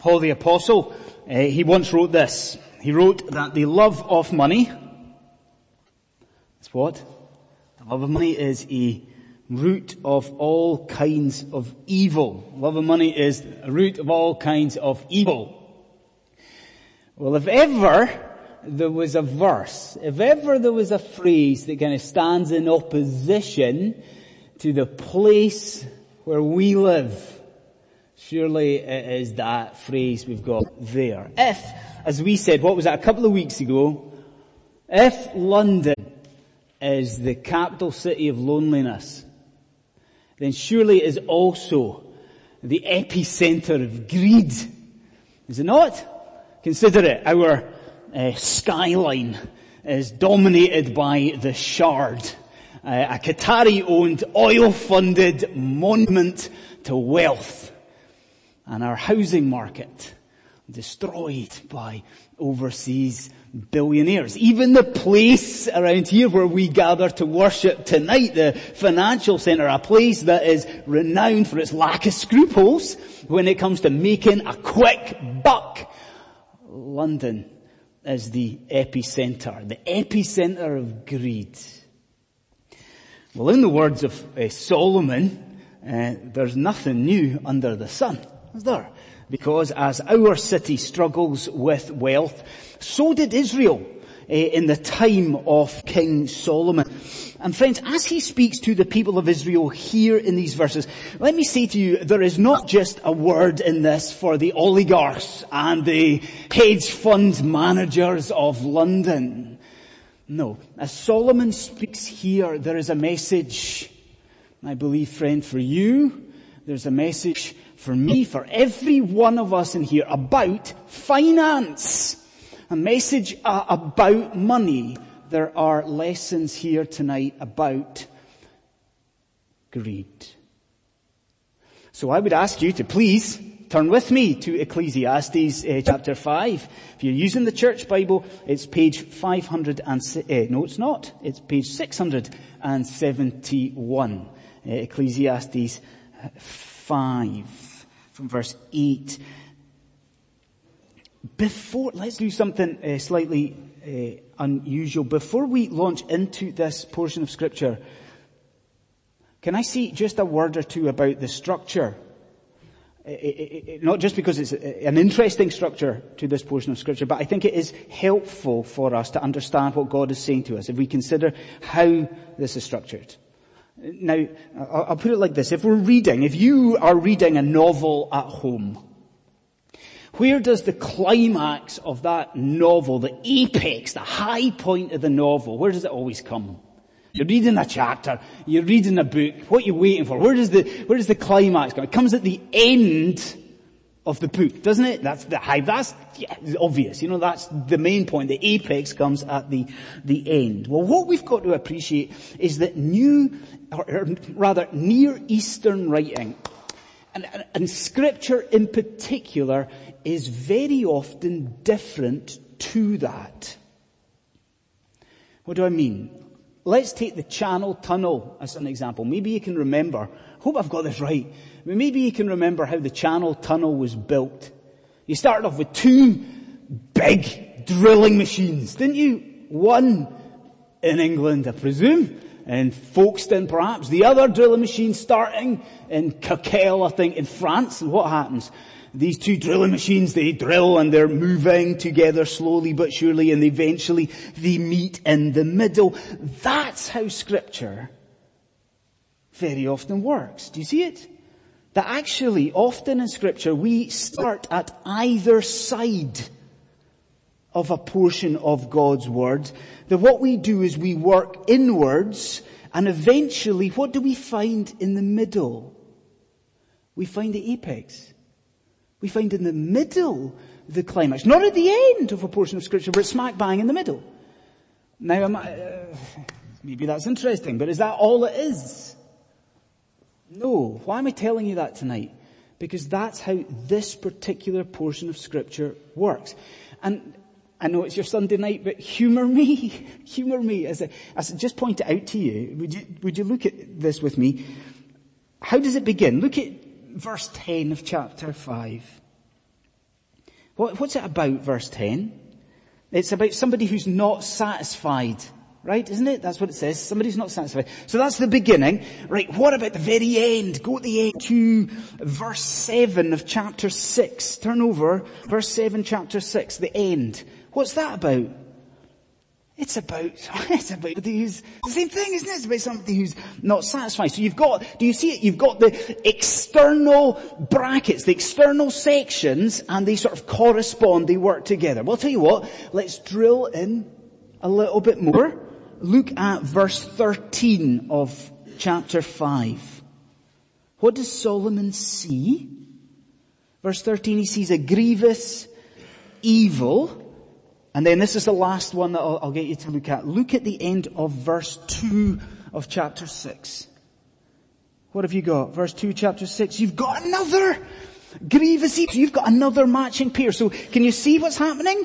Paul the apostle, uh, he once wrote this. He wrote that the love of money, is what? The love of money is a root of all kinds of evil. Love of money is a root of all kinds of evil. Well, if ever there was a verse, if ever there was a phrase that kind of stands in opposition to the place where we live, Surely it is that phrase we've got there. If, as we said, what was that, a couple of weeks ago, if London is the capital city of loneliness, then surely it is also the epicenter of greed. Is it not? Consider it, our uh, skyline is dominated by the Shard, uh, a Qatari owned oil funded monument to wealth and our housing market destroyed by overseas billionaires. Even the place around here where we gather to worship tonight, the financial center, a place that is renowned for its lack of scruples when it comes to making a quick buck. London is the epicenter, the epicenter of greed. Well, in the words of uh, Solomon, uh, there's nothing new under the sun is there? Because as our city struggles with wealth, so did Israel eh, in the time of King Solomon. And friends, as he speaks to the people of Israel here in these verses, let me say to you, there is not just a word in this for the oligarchs and the hedge fund managers of London. No. As Solomon speaks here, there is a message, I believe friend, for you. There's a message for me, for every one of us in here about finance. A message uh, about money. There are lessons here tonight about greed. So I would ask you to please turn with me to Ecclesiastes uh, chapter 5. If you're using the church Bible, it's page 500 and, uh, no it's not, it's page 671. Uh, Ecclesiastes 5 from verse 8. Before, let's do something uh, slightly uh, unusual. Before we launch into this portion of scripture, can I see just a word or two about the structure? It, it, it, not just because it's an interesting structure to this portion of scripture, but I think it is helpful for us to understand what God is saying to us if we consider how this is structured. Now, I'll put it like this. If we're reading, if you are reading a novel at home, where does the climax of that novel, the apex, the high point of the novel, where does it always come? You're reading a chapter, you're reading a book, what are you waiting for? Where does the, where does the climax come? It comes at the end of the book, doesn't it? That's the high, that's yeah, obvious. You know, that's the main point. The apex comes at the, the end. Well, what we've got to appreciate is that new, or rather Near Eastern writing, and, and, and scripture in particular, is very often different to that. What do I mean? Let's take the Channel Tunnel as an example. Maybe you can remember, hope I've got this right, maybe you can remember how the Channel Tunnel was built. You started off with two big drilling machines, didn't you? One in England, I presume, in Folkestone perhaps. The other drilling machine starting in Coquelles, I think, in France. And what happens? These two drilling machines, they drill and they're moving together slowly but surely and eventually they meet in the middle. That's how scripture very often works. Do you see it? That actually often in scripture we start at either side of a portion of God's word. That what we do is we work inwards and eventually what do we find in the middle? We find the apex. We find in the middle the climax. Not at the end of a portion of scripture, but smack bang in the middle. Now, uh, maybe that's interesting, but is that all it is? No. Why am I telling you that tonight? Because that's how this particular portion of scripture works. And I know it's your Sunday night, but humor me, humor me as I, as I just point it out to you. Would you, would you look at this with me? How does it begin? Look at verse 10 of chapter 5. What, what's it about, verse 10? It's about somebody who's not satisfied. Right, isn't it? That's what it says. Somebody's not satisfied. So that's the beginning. Right, what about the very end? Go to the end to verse 7 of chapter 6. Turn over. Verse 7, chapter 6, the end. What's that about? It's about, it's about who's, the same thing, isn't it? It's about somebody who's not satisfied. So you've got, do you see it? You've got the external brackets, the external sections, and they sort of correspond, they work together. Well, I'll tell you what, let's drill in a little bit more. Look at verse 13 of chapter 5. What does Solomon see? Verse 13, he sees a grievous evil and then this is the last one that I'll, I'll, get you to look at. Look at the end of verse 2 of chapter 6. What have you got? Verse 2, chapter 6. You've got another grievous evil. You've got another matching pair. So can you see what's happening?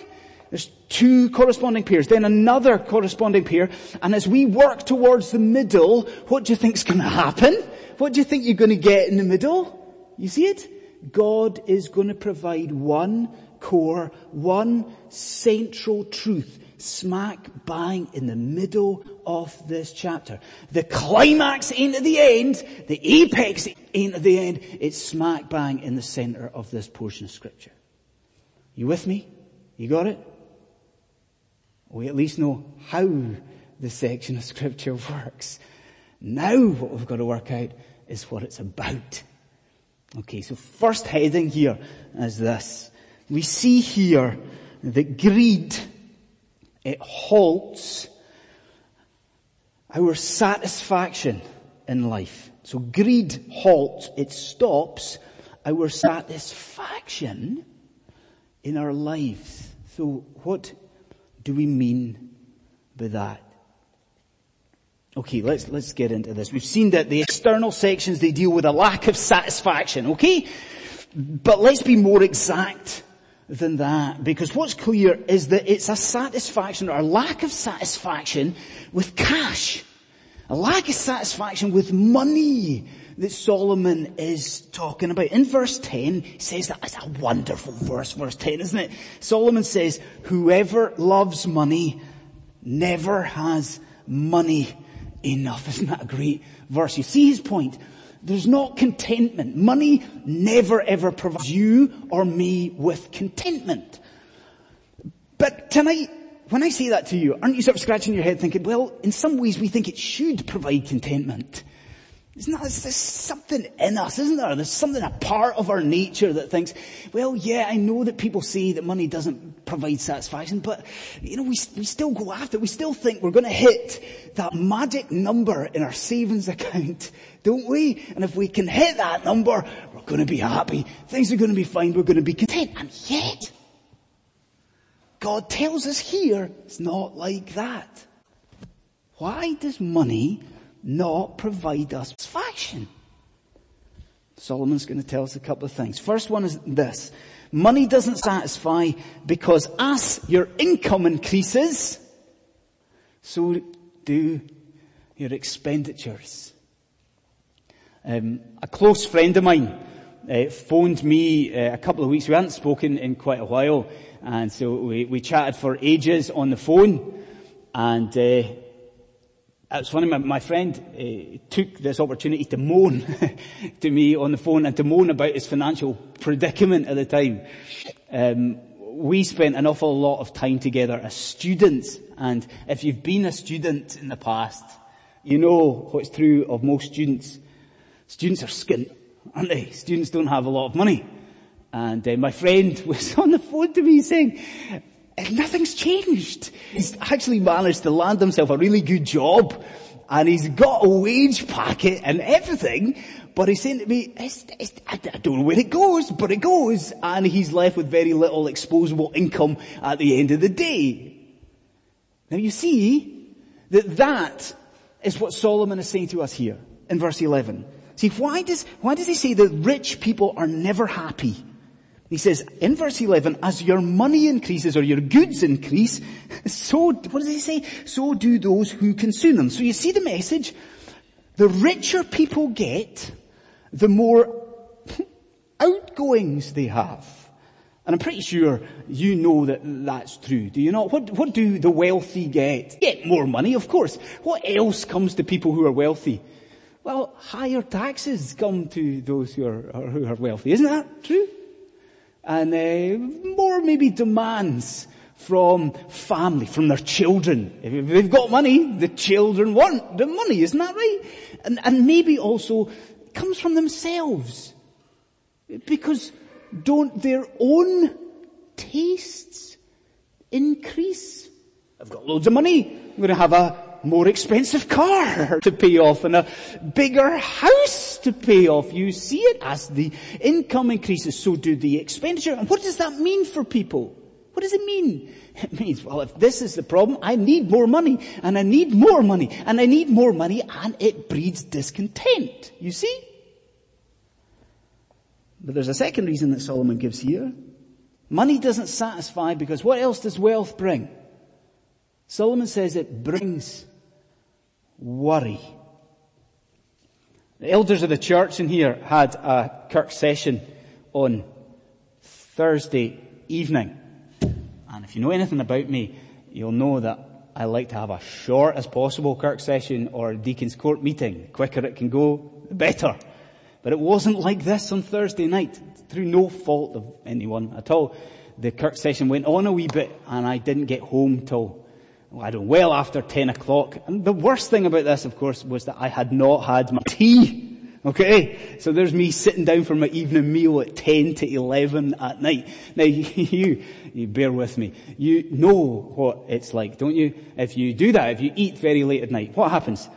There's two corresponding pairs, then another corresponding pair, and as we work towards the middle, what do you think's gonna happen? What do you think you're gonna get in the middle? You see it? God is gonna provide one core, one central truth smack bang in the middle of this chapter. The climax ain't at the end, the apex ain't at the end, it's smack bang in the center of this portion of scripture. You with me? You got it? We at least know how the section of scripture works. Now what we've got to work out is what it's about. Okay, so first heading here is this. We see here that greed, it halts our satisfaction in life. So greed halts, it stops our satisfaction in our lives. So what do we mean by that? Okay, let's, let's get into this. We've seen that the external sections, they deal with a lack of satisfaction, okay? But let's be more exact than that. Because what's clear is that it's a satisfaction or a lack of satisfaction with cash. A lack of satisfaction with money that Solomon is talking about. In verse 10, he says that it's a wonderful verse, verse 10, isn't it? Solomon says, whoever loves money never has money enough. Isn't that a great verse? You see his point? There's not contentment. Money never ever provides you or me with contentment. But tonight, when I say that to you, aren't you sort of scratching your head thinking, well, in some ways we think it should provide contentment. Isn't that, there's something in us, isn't there? There's something, a part of our nature that thinks, well, yeah, I know that people say that money doesn't provide satisfaction, but, you know, we, we still go after it. We still think we're going to hit that magic number in our savings account, don't we? And if we can hit that number, we're going to be happy. Things are going to be fine. We're going to be content. And yet, God tells us here, it's not like that. Why does money not provide us satisfaction? Solomon's going to tell us a couple of things. First one is this. Money doesn't satisfy because as your income increases, so do your expenditures. Um, a close friend of mine uh, phoned me uh, a couple of weeks. We hadn't spoken in quite a while, and so we, we chatted for ages on the phone. And uh, it's funny, my, my friend uh, took this opportunity to moan to me on the phone and to moan about his financial predicament at the time. Um, we spent an awful lot of time together as students, and if you've been a student in the past, you know what's true of most students. Students are skint, aren't they? Students don't have a lot of money. And uh, my friend was on the phone to me saying, nothing's changed. He's actually managed to land himself a really good job and he's got a wage packet and everything, but he's saying to me, it's, it's, I don't know where it goes, but it goes, and he's left with very little exposable income at the end of the day. Now you see that that is what Solomon is saying to us here in verse 11. See, why does, why does he say that rich people are never happy? He says in verse 11, as your money increases or your goods increase, so, what does he say? So do those who consume them. So you see the message? The richer people get, the more outgoings they have. And I'm pretty sure you know that that's true, do you not? What, what do the wealthy get? Get more money, of course. What else comes to people who are wealthy? Well, higher taxes come to those who are, who are wealthy. Isn't that true? And uh, more maybe demands from family, from their children. If they've got money, the children want the money, isn't that right? And, and maybe also comes from themselves. Because don't their own tastes increase? I've got loads of money. I'm going to have a more expensive car to pay off and a bigger house to pay off. You see it as the income increases, so do the expenditure. And what does that mean for people? What does it mean? It means, well, if this is the problem, I need more money, and I need more money, and I need more money, and it breeds discontent. You see? But there's a second reason that Solomon gives here. Money doesn't satisfy because what else does wealth bring? Solomon says it brings worry. The elders of the church in here had a Kirk session on Thursday evening. And if you know anything about me, you'll know that I like to have a short as possible Kirk session or Deacon's Court meeting. The quicker it can go, the better. But it wasn't like this on Thursday night, through no fault of anyone at all. The Kirk session went on a wee bit and I didn't get home till, I don't well after 10 o'clock. And the worst thing about this, of course, was that I had not had my tea. Okay? So there's me sitting down for my evening meal at 10 to 11 at night. Now you, you bear with me. You know what it's like, don't you? If you do that, if you eat very late at night, what happens?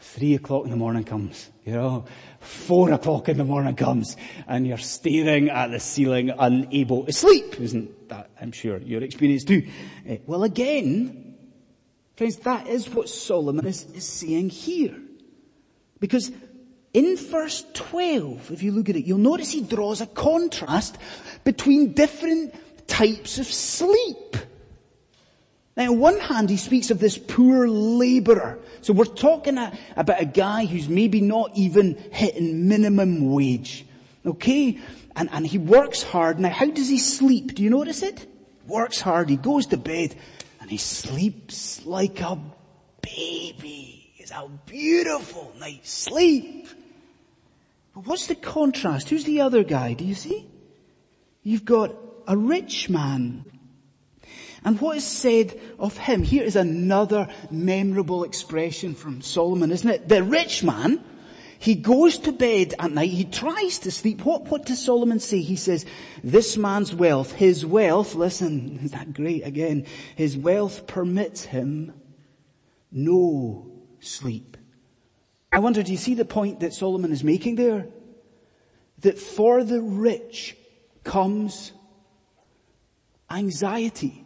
Three o'clock in the morning comes, you know, four o'clock in the morning comes and you're staring at the ceiling unable to sleep. Isn't that, I'm sure, your experience too? Uh, well again, friends, that is what Solomon is, is saying here. Because in verse 12, if you look at it, you'll notice he draws a contrast between different types of sleep. Now on one hand he speaks of this poor laborer. So we're talking a, about a guy who's maybe not even hitting minimum wage. Okay? And, and he works hard. Now how does he sleep? Do you notice it? Works hard, he goes to bed, and he sleeps like a baby. It's a beautiful night's sleep. But what's the contrast? Who's the other guy? Do you see? You've got a rich man. And what is said of him? Here is another memorable expression from Solomon, isn't it? The rich man, he goes to bed at night, he tries to sleep. What, what does Solomon say? He says, this man's wealth, his wealth, listen, is that great again? His wealth permits him no sleep. I wonder, do you see the point that Solomon is making there? That for the rich comes anxiety.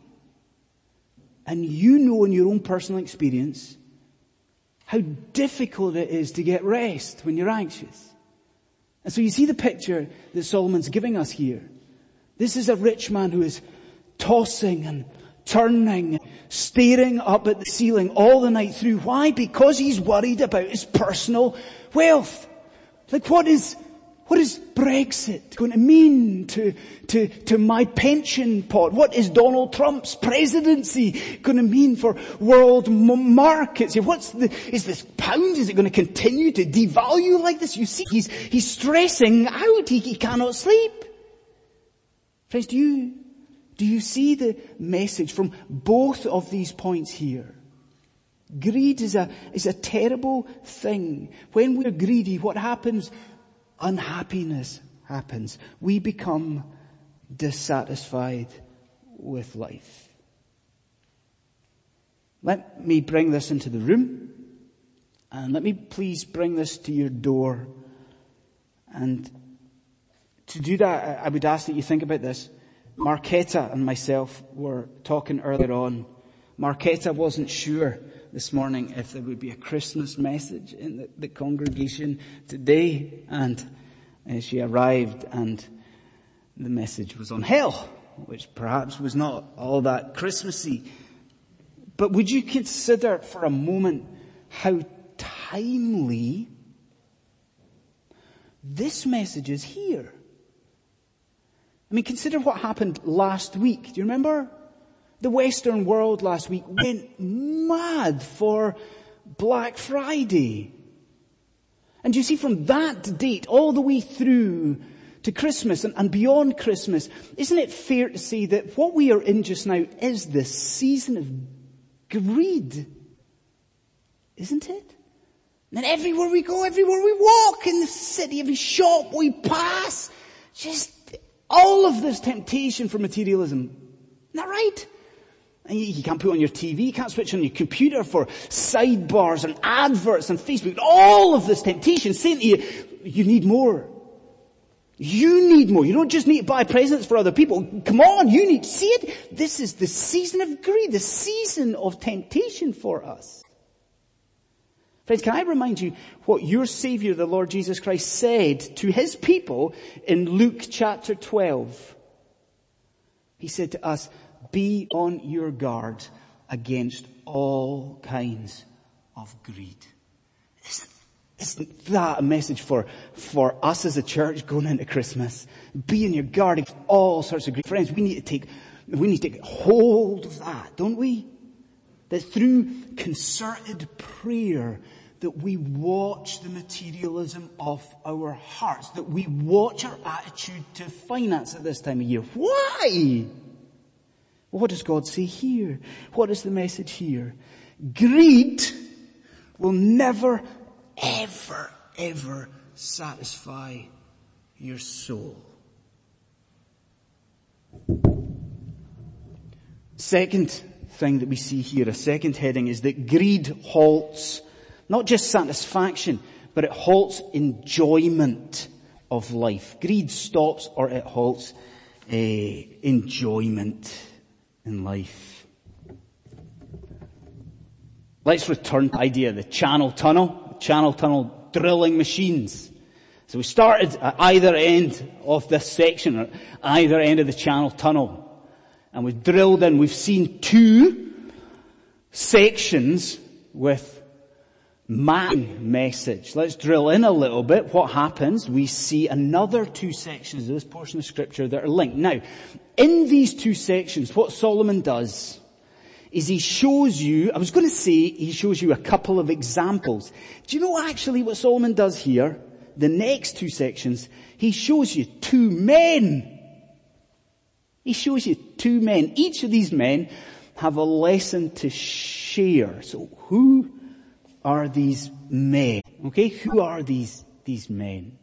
And you know in your own personal experience how difficult it is to get rest when you're anxious. And so you see the picture that Solomon's giving us here. This is a rich man who is tossing and turning, staring up at the ceiling all the night through. Why? Because he's worried about his personal wealth. Like what is, what is Brexit going to mean to, to, to my pension pot? What is Donald Trump's presidency going to mean for world markets? What's the, is this pound, is it going to continue to devalue like this? You see, he's, he's stressing out. He, he cannot sleep. Friends, do you do you see the message from both of these points here? Greed is a, is a terrible thing. When we're greedy, what happens? Unhappiness happens. We become dissatisfied with life. Let me bring this into the room. And let me please bring this to your door. And to do that, I would ask that you think about this. Marketa and myself were talking earlier on. Marketa wasn't sure this morning if there would be a Christmas message in the, the congregation today and uh, she arrived and the message was on hell, which perhaps was not all that Christmassy. But would you consider for a moment how timely this message is here? I mean, consider what happened last week. Do you remember? The Western world last week went mad for Black Friday. And you see from that date all the way through to Christmas and, and, beyond Christmas, isn't it fair to say that what we are in just now is the season of greed? Isn't it? And everywhere we go, everywhere we walk in the city, every shop we pass, just all of this temptation for materialism. Isn't that right? You, can't put on your TV, you can't switch on your computer for sidebars and adverts and Facebook. All of this temptation saying to you, you need more. You need more. You don't just need to buy presents for other people. Come on, you need, to see it? This is the season of greed, the season of temptation for us. Friends, can I remind you what your Savior, the Lord Jesus Christ, said to His people in Luke chapter 12? He said to us, be on your guard against all kinds of greed. Isn't, isn't that a message for, for us as a church going into Christmas? Be on your guard against all sorts of greed. Friends, we need to take, we need to take hold of that, don't we? That through concerted prayer, that we watch the materialism of our hearts, that we watch our attitude to finance at this time of year. Why? What does God say here? What is the message here? Greed will never, ever, ever satisfy your soul. Second thing that we see here, a second heading is that greed halts not just satisfaction, but it halts enjoyment of life. Greed stops or it halts uh, enjoyment in life. Let's return to the idea of the channel tunnel, channel tunnel drilling machines. So we started at either end of this section, or either end of the channel tunnel. And we've drilled in, we've seen two sections with man message. Let's drill in a little bit. What happens? We see another two sections of this portion of scripture that are linked. Now, in these two sections, what Solomon does is he shows you, I was going to say he shows you a couple of examples. Do you know actually what Solomon does here? The next two sections, he shows you two men. He shows you two men. Each of these men have a lesson to share. So who are these men? Okay, who are these, these men?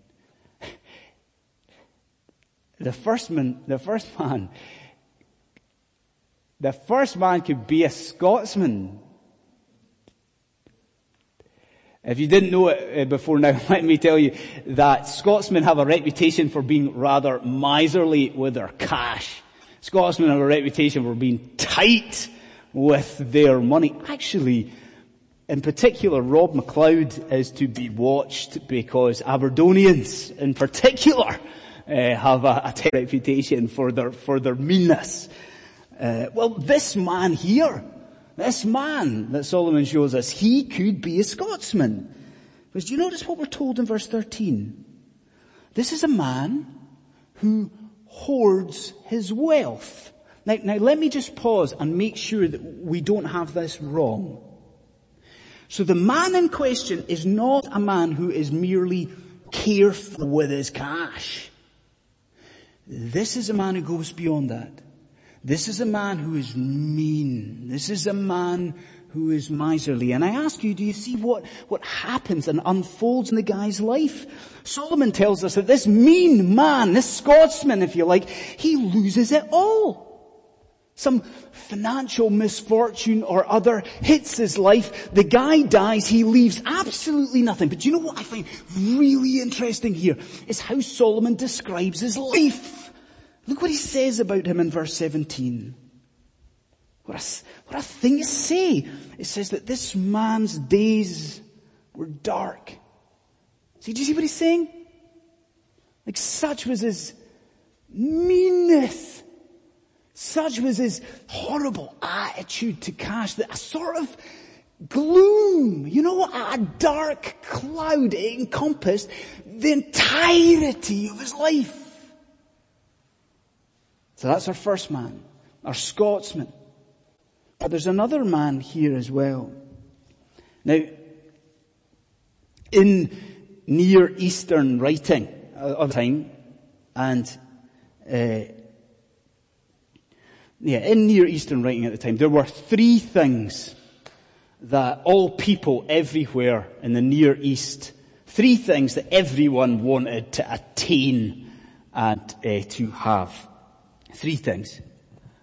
the first man, the first man, the first man could be a Scotsman. If you didn't know it uh, before now, let me tell you that Scotsmen have a reputation for being rather miserly with their cash. Scotsmen have a reputation for being tight with their money. Actually, in particular, Rob McLeod is to be watched because Aberdonians in particular uh, have a, a reputation for their, for their meanness. Uh, well, this man here, this man that Solomon shows us, he could be a Scotsman. Because do you notice what we're told in verse 13? This is a man who hoards his wealth. Now, now let me just pause and make sure that we don't have this wrong. So the man in question is not a man who is merely careful with his cash. This is a man who goes beyond that. This is a man who is mean. This is a man who is miserly. And I ask you, do you see what, what happens and unfolds in the guy's life? Solomon tells us that this mean man, this Scotsman, if you like, he loses it all some financial misfortune or other hits his life, the guy dies, he leaves absolutely nothing. But you know what I find really interesting here is how Solomon describes his life. Look what he says about him in verse 17. What a, what a thing to say. It says that this man's days were dark. See, do you see what he's saying? Like such was his meanness such was his horrible attitude to cash that a sort of gloom, you know, a dark cloud encompassed the entirety of his life. So that's our first man, our Scotsman. But there's another man here as well. Now, in Near Eastern writing of the time, and uh, yeah, in Near Eastern writing at the time, there were three things that all people everywhere in the Near East, three things that everyone wanted to attain and uh, to have. Three things.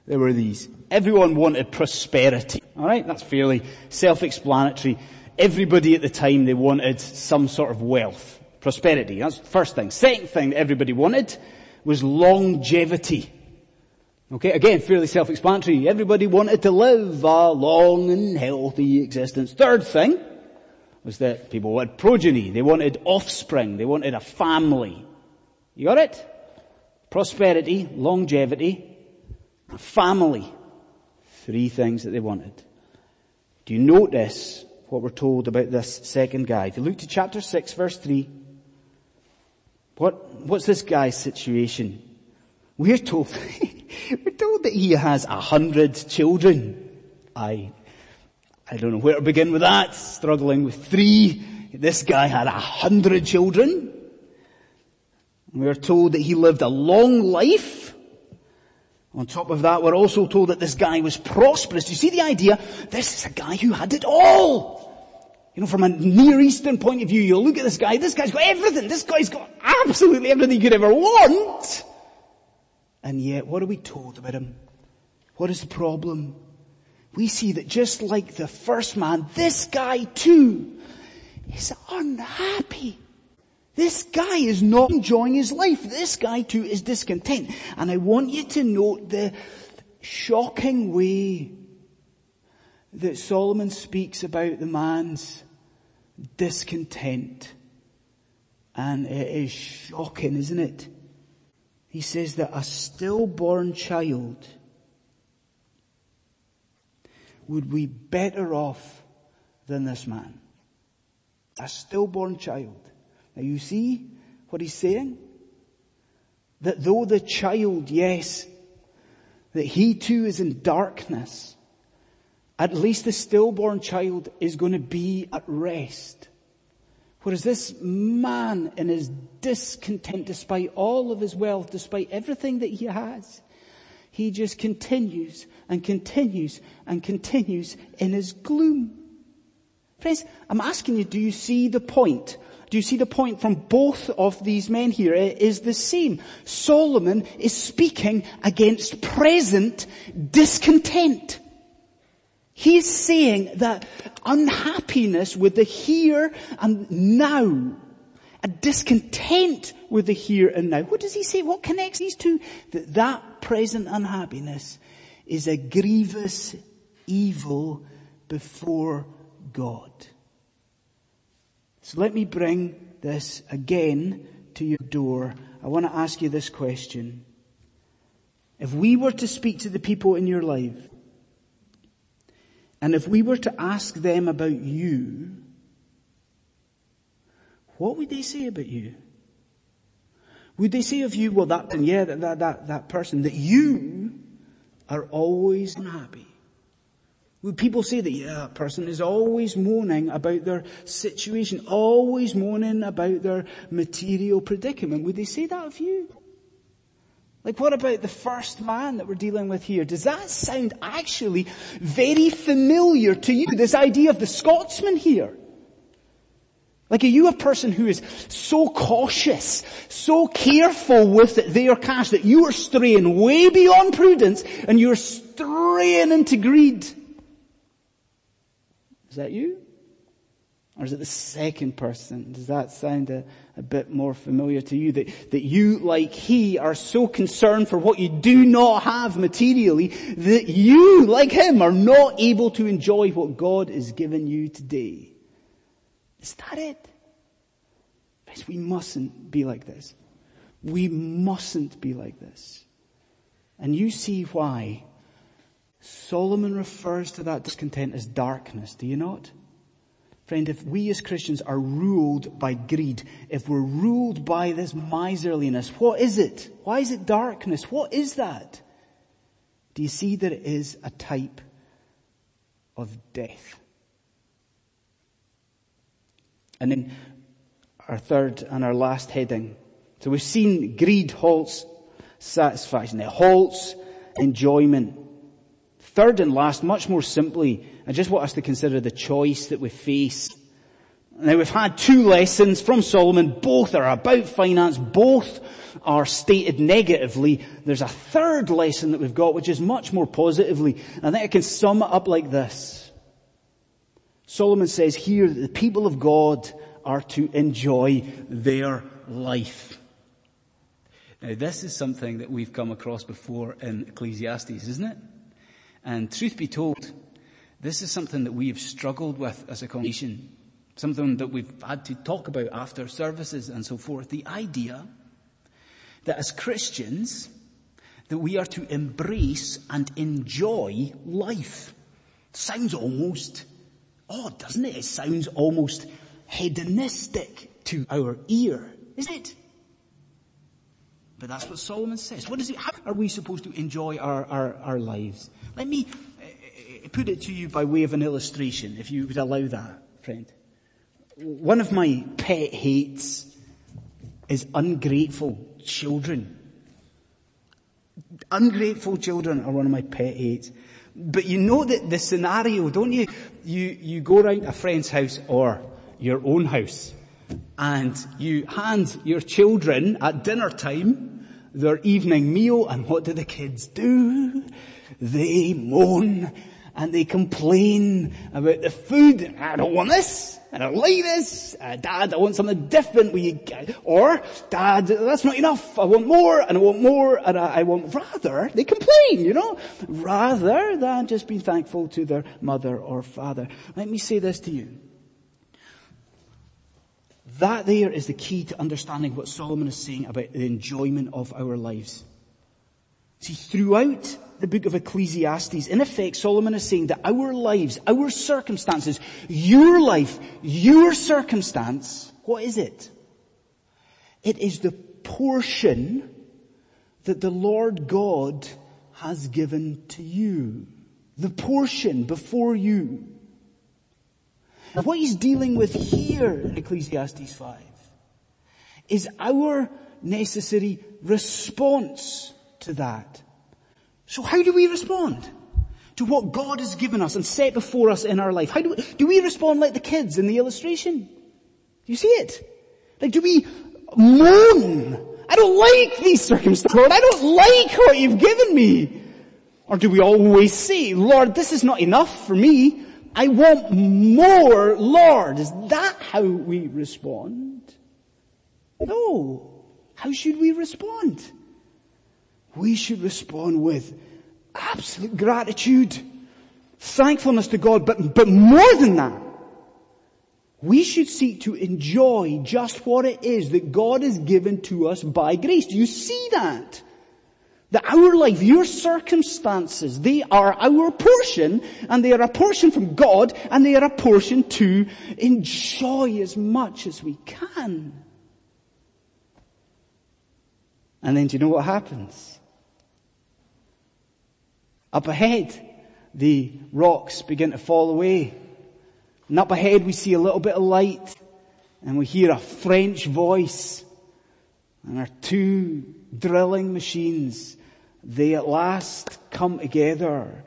There were these. Everyone wanted prosperity. Alright, that's fairly self-explanatory. Everybody at the time, they wanted some sort of wealth. Prosperity. That's the first thing. Second thing that everybody wanted was longevity. Okay, again, fairly self-explanatory. Everybody wanted to live a long and healthy existence. Third thing was that people wanted progeny. They wanted offspring. They wanted a family. You got it? Prosperity, longevity, a family. Three things that they wanted. Do you notice what we're told about this second guy? If you look to chapter 6 verse 3, what, what's this guy's situation? We're told, we're told that he has a hundred children. I, I don't know where to begin with that. Struggling with three. This guy had a hundred children. We're told that he lived a long life. On top of that, we're also told that this guy was prosperous. Do you see the idea? This is a guy who had it all. You know, from a Near Eastern point of view, you look at this guy, this guy's got everything. This guy's got absolutely everything you could ever want. And yet, what are we told about him? What is the problem? We see that just like the first man, this guy too is unhappy. This guy is not enjoying his life. This guy too is discontent. And I want you to note the shocking way that Solomon speaks about the man's discontent. And it is shocking, isn't it? He says that a stillborn child would be better off than this man. A stillborn child. Now you see what he's saying? That though the child, yes, that he too is in darkness, at least the stillborn child is going to be at rest. Whereas this man in his discontent, despite all of his wealth, despite everything that he has, he just continues and continues and continues in his gloom. Friends, I'm asking you, do you see the point? Do you see the point from both of these men here? It is the same. Solomon is speaking against present discontent. He's saying that unhappiness with the here and now, a discontent with the here and now. What does he say? What connects these two? That that present unhappiness is a grievous evil before God. So let me bring this again to your door. I want to ask you this question. If we were to speak to the people in your life and if we were to ask them about you, what would they say about you? Would they say of you, well that, yeah, that, that, that, that person, that you are always unhappy? Would people say that, yeah, that person is always moaning about their situation, always moaning about their material predicament? Would they say that of you? Like what about the first man that we're dealing with here? Does that sound actually very familiar to you? This idea of the Scotsman here? Like are you a person who is so cautious, so careful with their cash that you are straying way beyond prudence and you're straying into greed? Is that you? Or is it the second person? Does that sound a, a bit more familiar to you? That, that you, like he, are so concerned for what you do not have materially that you, like him, are not able to enjoy what God has given you today. Is that it? Friends, we mustn't be like this. We mustn't be like this. And you see why Solomon refers to that discontent as darkness, do you not? Friend, if we as Christians are ruled by greed, if we're ruled by this miserliness, what is it? Why is it darkness? What is that? Do you see that it is a type of death? And then our third and our last heading. So we've seen greed halts satisfaction. It halts enjoyment. Third and last, much more simply, I just want us to consider the choice that we face. Now we've had two lessons from Solomon. Both are about finance. Both are stated negatively. There's a third lesson that we've got which is much more positively. I think I can sum it up like this. Solomon says here that the people of God are to enjoy their life. Now this is something that we've come across before in Ecclesiastes, isn't it? And truth be told, this is something that we have struggled with as a congregation. Something that we've had to talk about after services and so forth. The idea that as Christians, that we are to embrace and enjoy life. Sounds almost odd, doesn't it? It sounds almost hedonistic to our ear, isn't it? But that's what Solomon says. What is it? How are we supposed to enjoy our, our, our lives? Let me put it to you by way of an illustration, if you would allow that, friend. One of my pet hates is ungrateful children. Ungrateful children are one of my pet hates. But you know that the scenario, don't you? You, you go around a friend's house or your own house and you hand your children at dinner time their evening meal and what do the kids do? They moan and they complain about the food. I don't want this. I don't like this. Uh, Dad, I want something different. We, or, Dad, that's not enough. I want more and I want more and I, I want rather. They complain, you know, rather than just being thankful to their mother or father. Let me say this to you. That there is the key to understanding what Solomon is saying about the enjoyment of our lives. See, throughout the book of Ecclesiastes, in effect, Solomon is saying that our lives, our circumstances, your life, your circumstance, what is it? It is the portion that the Lord God has given to you. The portion before you. And what he's dealing with here in Ecclesiastes 5 is our necessary response to that. So how do we respond to what God has given us and set before us in our life? How do we, do we respond like the kids in the illustration? Do you see it? Like do we moan? I don't like these circumstances, Lord. I don't like what you've given me. Or do we always say, Lord, this is not enough for me. I want more, Lord. Is that how we respond? No. How should we respond? We should respond with absolute gratitude, thankfulness to God, but, but more than that, we should seek to enjoy just what it is that God has given to us by grace. Do you see that? That our life, your circumstances, they are our portion and they are a portion from God and they are a portion to enjoy as much as we can. And then do you know what happens? Up ahead, the rocks begin to fall away. And up ahead we see a little bit of light and we hear a French voice and our two drilling machines they at last come together.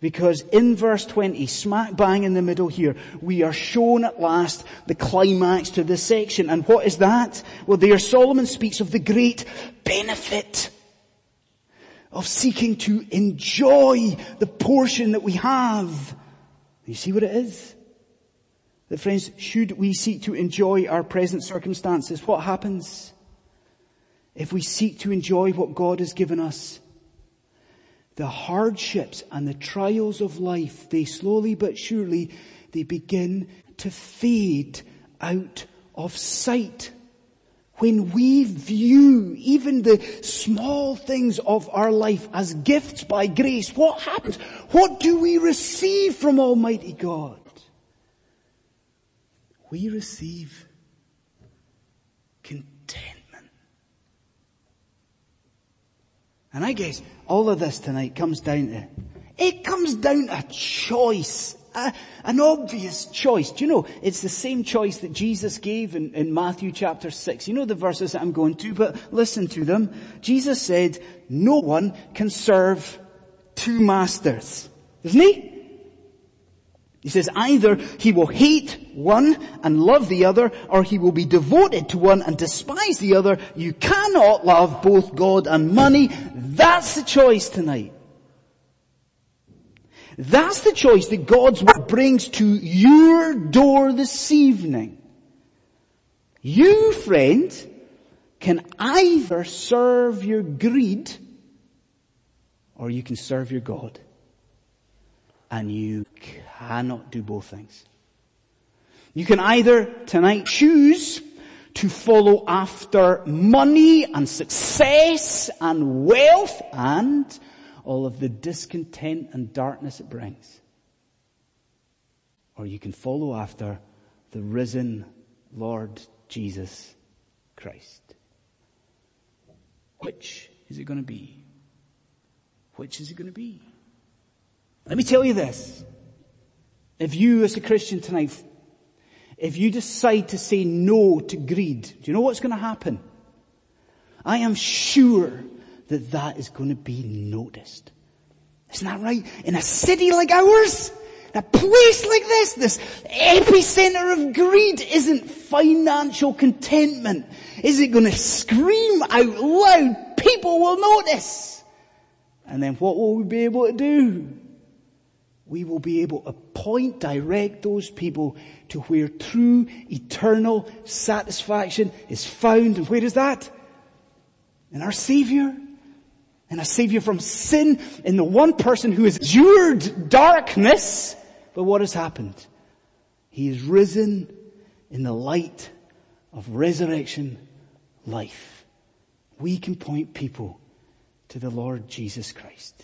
Because in verse 20, smack bang in the middle here, we are shown at last the climax to this section. And what is that? Well, there Solomon speaks of the great benefit of seeking to enjoy the portion that we have. You see what it is? That friends, should we seek to enjoy our present circumstances, what happens? if we seek to enjoy what God has given us, the hardships and the trials of life, they slowly but surely, they begin to fade out of sight. When we view even the small things of our life as gifts by grace, what happens? What do we receive from Almighty God? We receive contentment. And I guess all of this tonight comes down to, it comes down to choice. A, an obvious choice. Do you know, it's the same choice that Jesus gave in, in Matthew chapter 6. You know the verses that I'm going to, but listen to them. Jesus said, no one can serve two masters. Isn't he? He says either he will hate one and love the other, or he will be devoted to one and despise the other. You cannot love both God and money. That's the choice tonight. That's the choice that God's word brings to your door this evening. You, friend, can either serve your greed or you can serve your God. And you cannot do both things. You can either tonight choose to follow after money and success and wealth and all of the discontent and darkness it brings. Or you can follow after the risen Lord Jesus Christ. Which is it going to be? Which is it going to be? Let me tell you this. If you as a Christian tonight, if you decide to say no to greed, do you know what's going to happen? I am sure that that is going to be noticed. Isn't that right? In a city like ours, in a place like this, this epicenter of greed isn't financial contentment. Is it going to scream out loud? People will notice. And then what will we be able to do? we will be able to point, direct those people to where true eternal satisfaction is found. And where is that? In our Savior. In a Savior from sin, in the one person who has endured darkness. But what has happened? He is risen in the light of resurrection life. We can point people to the Lord Jesus Christ.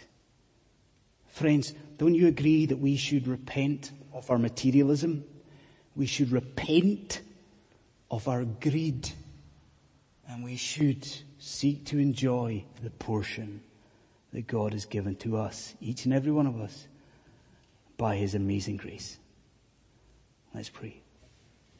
Friends, don't you agree that we should repent of our materialism? We should repent of our greed. And we should seek to enjoy the portion that God has given to us, each and every one of us, by His amazing grace. Let's pray.